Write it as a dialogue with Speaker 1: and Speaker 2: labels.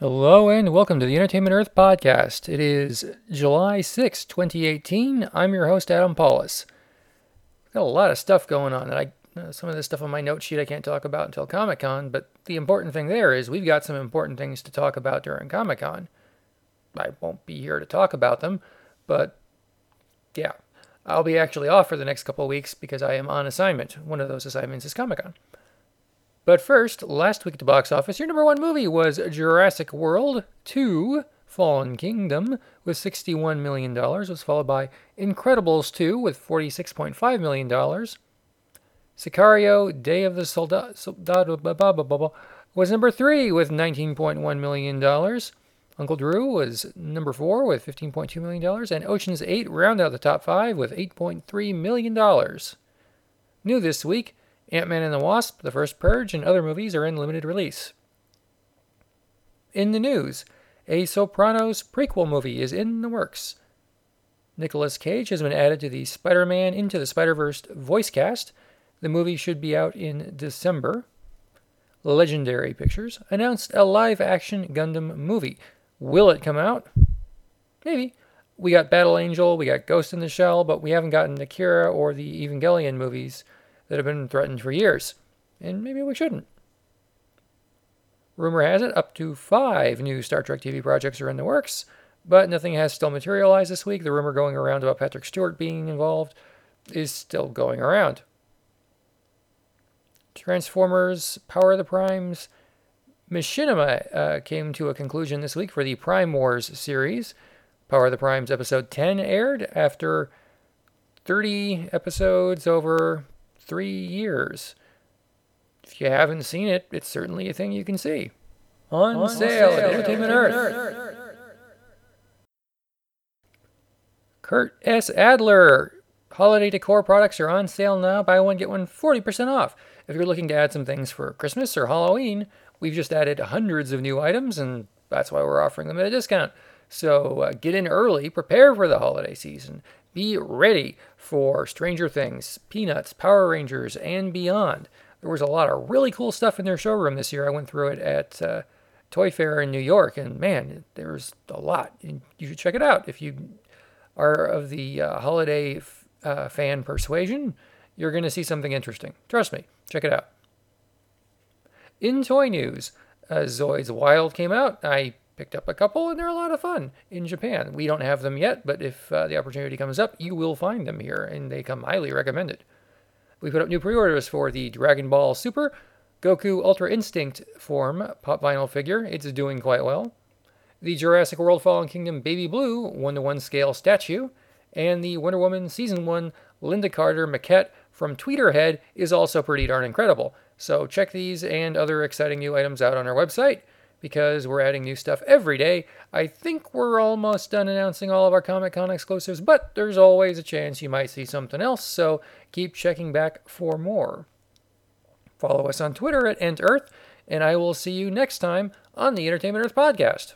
Speaker 1: Hello and welcome to the Entertainment Earth podcast. It is July 6, 2018. I'm your host, Adam Pawlus. Got a lot of stuff going on, and I uh, some of this stuff on my note sheet I can't talk about until Comic Con, but the important thing there is we've got some important things to talk about during Comic Con. I won't be here to talk about them, but yeah, I'll be actually off for the next couple of weeks because I am on assignment. One of those assignments is Comic Con. But first, last week at the box office, your number one movie was Jurassic World 2 Fallen Kingdom with $61 million, was followed by Incredibles 2 with $46.5 million. Sicario Day of the Soldado was number 3 with $19.1 million. Uncle Drew was number 4 with $15.2 million. And Ocean's 8 round out the top 5 with $8.3 million. New this week, Ant Man and the Wasp, The First Purge, and other movies are in limited release. In the news, a Sopranos prequel movie is in the works. Nicolas Cage has been added to the Spider Man Into the Spider Verse voice cast. The movie should be out in December. Legendary Pictures announced a live action Gundam movie. Will it come out? Maybe. We got Battle Angel, we got Ghost in the Shell, but we haven't gotten Akira or the Evangelion movies that have been threatened for years. And maybe we shouldn't. Rumor has it up to five new Star Trek TV projects are in the works, but nothing has still materialized this week. The rumor going around about Patrick Stewart being involved is still going around. Transformers Power of the Primes. Machinima uh, came to a conclusion this week for the Prime Wars series. Power of the Primes episode 10 aired after 30 episodes over three years. If you haven't seen it, it's certainly a thing you can see. On, On sale, sale, at Entertainment Earth. Earth. Kurt S. Adler. Holiday decor products are on sale now. Buy one, get one 40% off. If you're looking to add some things for Christmas or Halloween, we've just added hundreds of new items, and that's why we're offering them at a discount. So uh, get in early, prepare for the holiday season. Be ready for Stranger Things, Peanuts, Power Rangers, and beyond. There was a lot of really cool stuff in their showroom this year. I went through it at uh, Toy Fair in New York, and man, there's a lot. And you should check it out if you are of the uh, holiday f- uh, fan persuasion. You're going to see something interesting. Trust me, check it out. In toy news, uh, Zoids Wild came out. I picked up a couple and they're a lot of fun in Japan. We don't have them yet, but if uh, the opportunity comes up, you will find them here and they come highly recommended. We put up new pre orders for the Dragon Ball Super Goku Ultra Instinct form pop vinyl figure. It's doing quite well. The Jurassic World Fallen Kingdom Baby Blue 1 to 1 scale statue, and the Wonder Woman Season 1 Lynda Carter maquette from Tweeterhead is also pretty darn incredible. So check these and other exciting new items out on our website because we're adding new stuff every day. I think we're almost done announcing all of our Comic Con exclusives, but there's always a chance you might see something else, so keep checking back for more. Follow us on Twitter at EntEarth, and I will see you next time on the Entertainment Earth Podcast.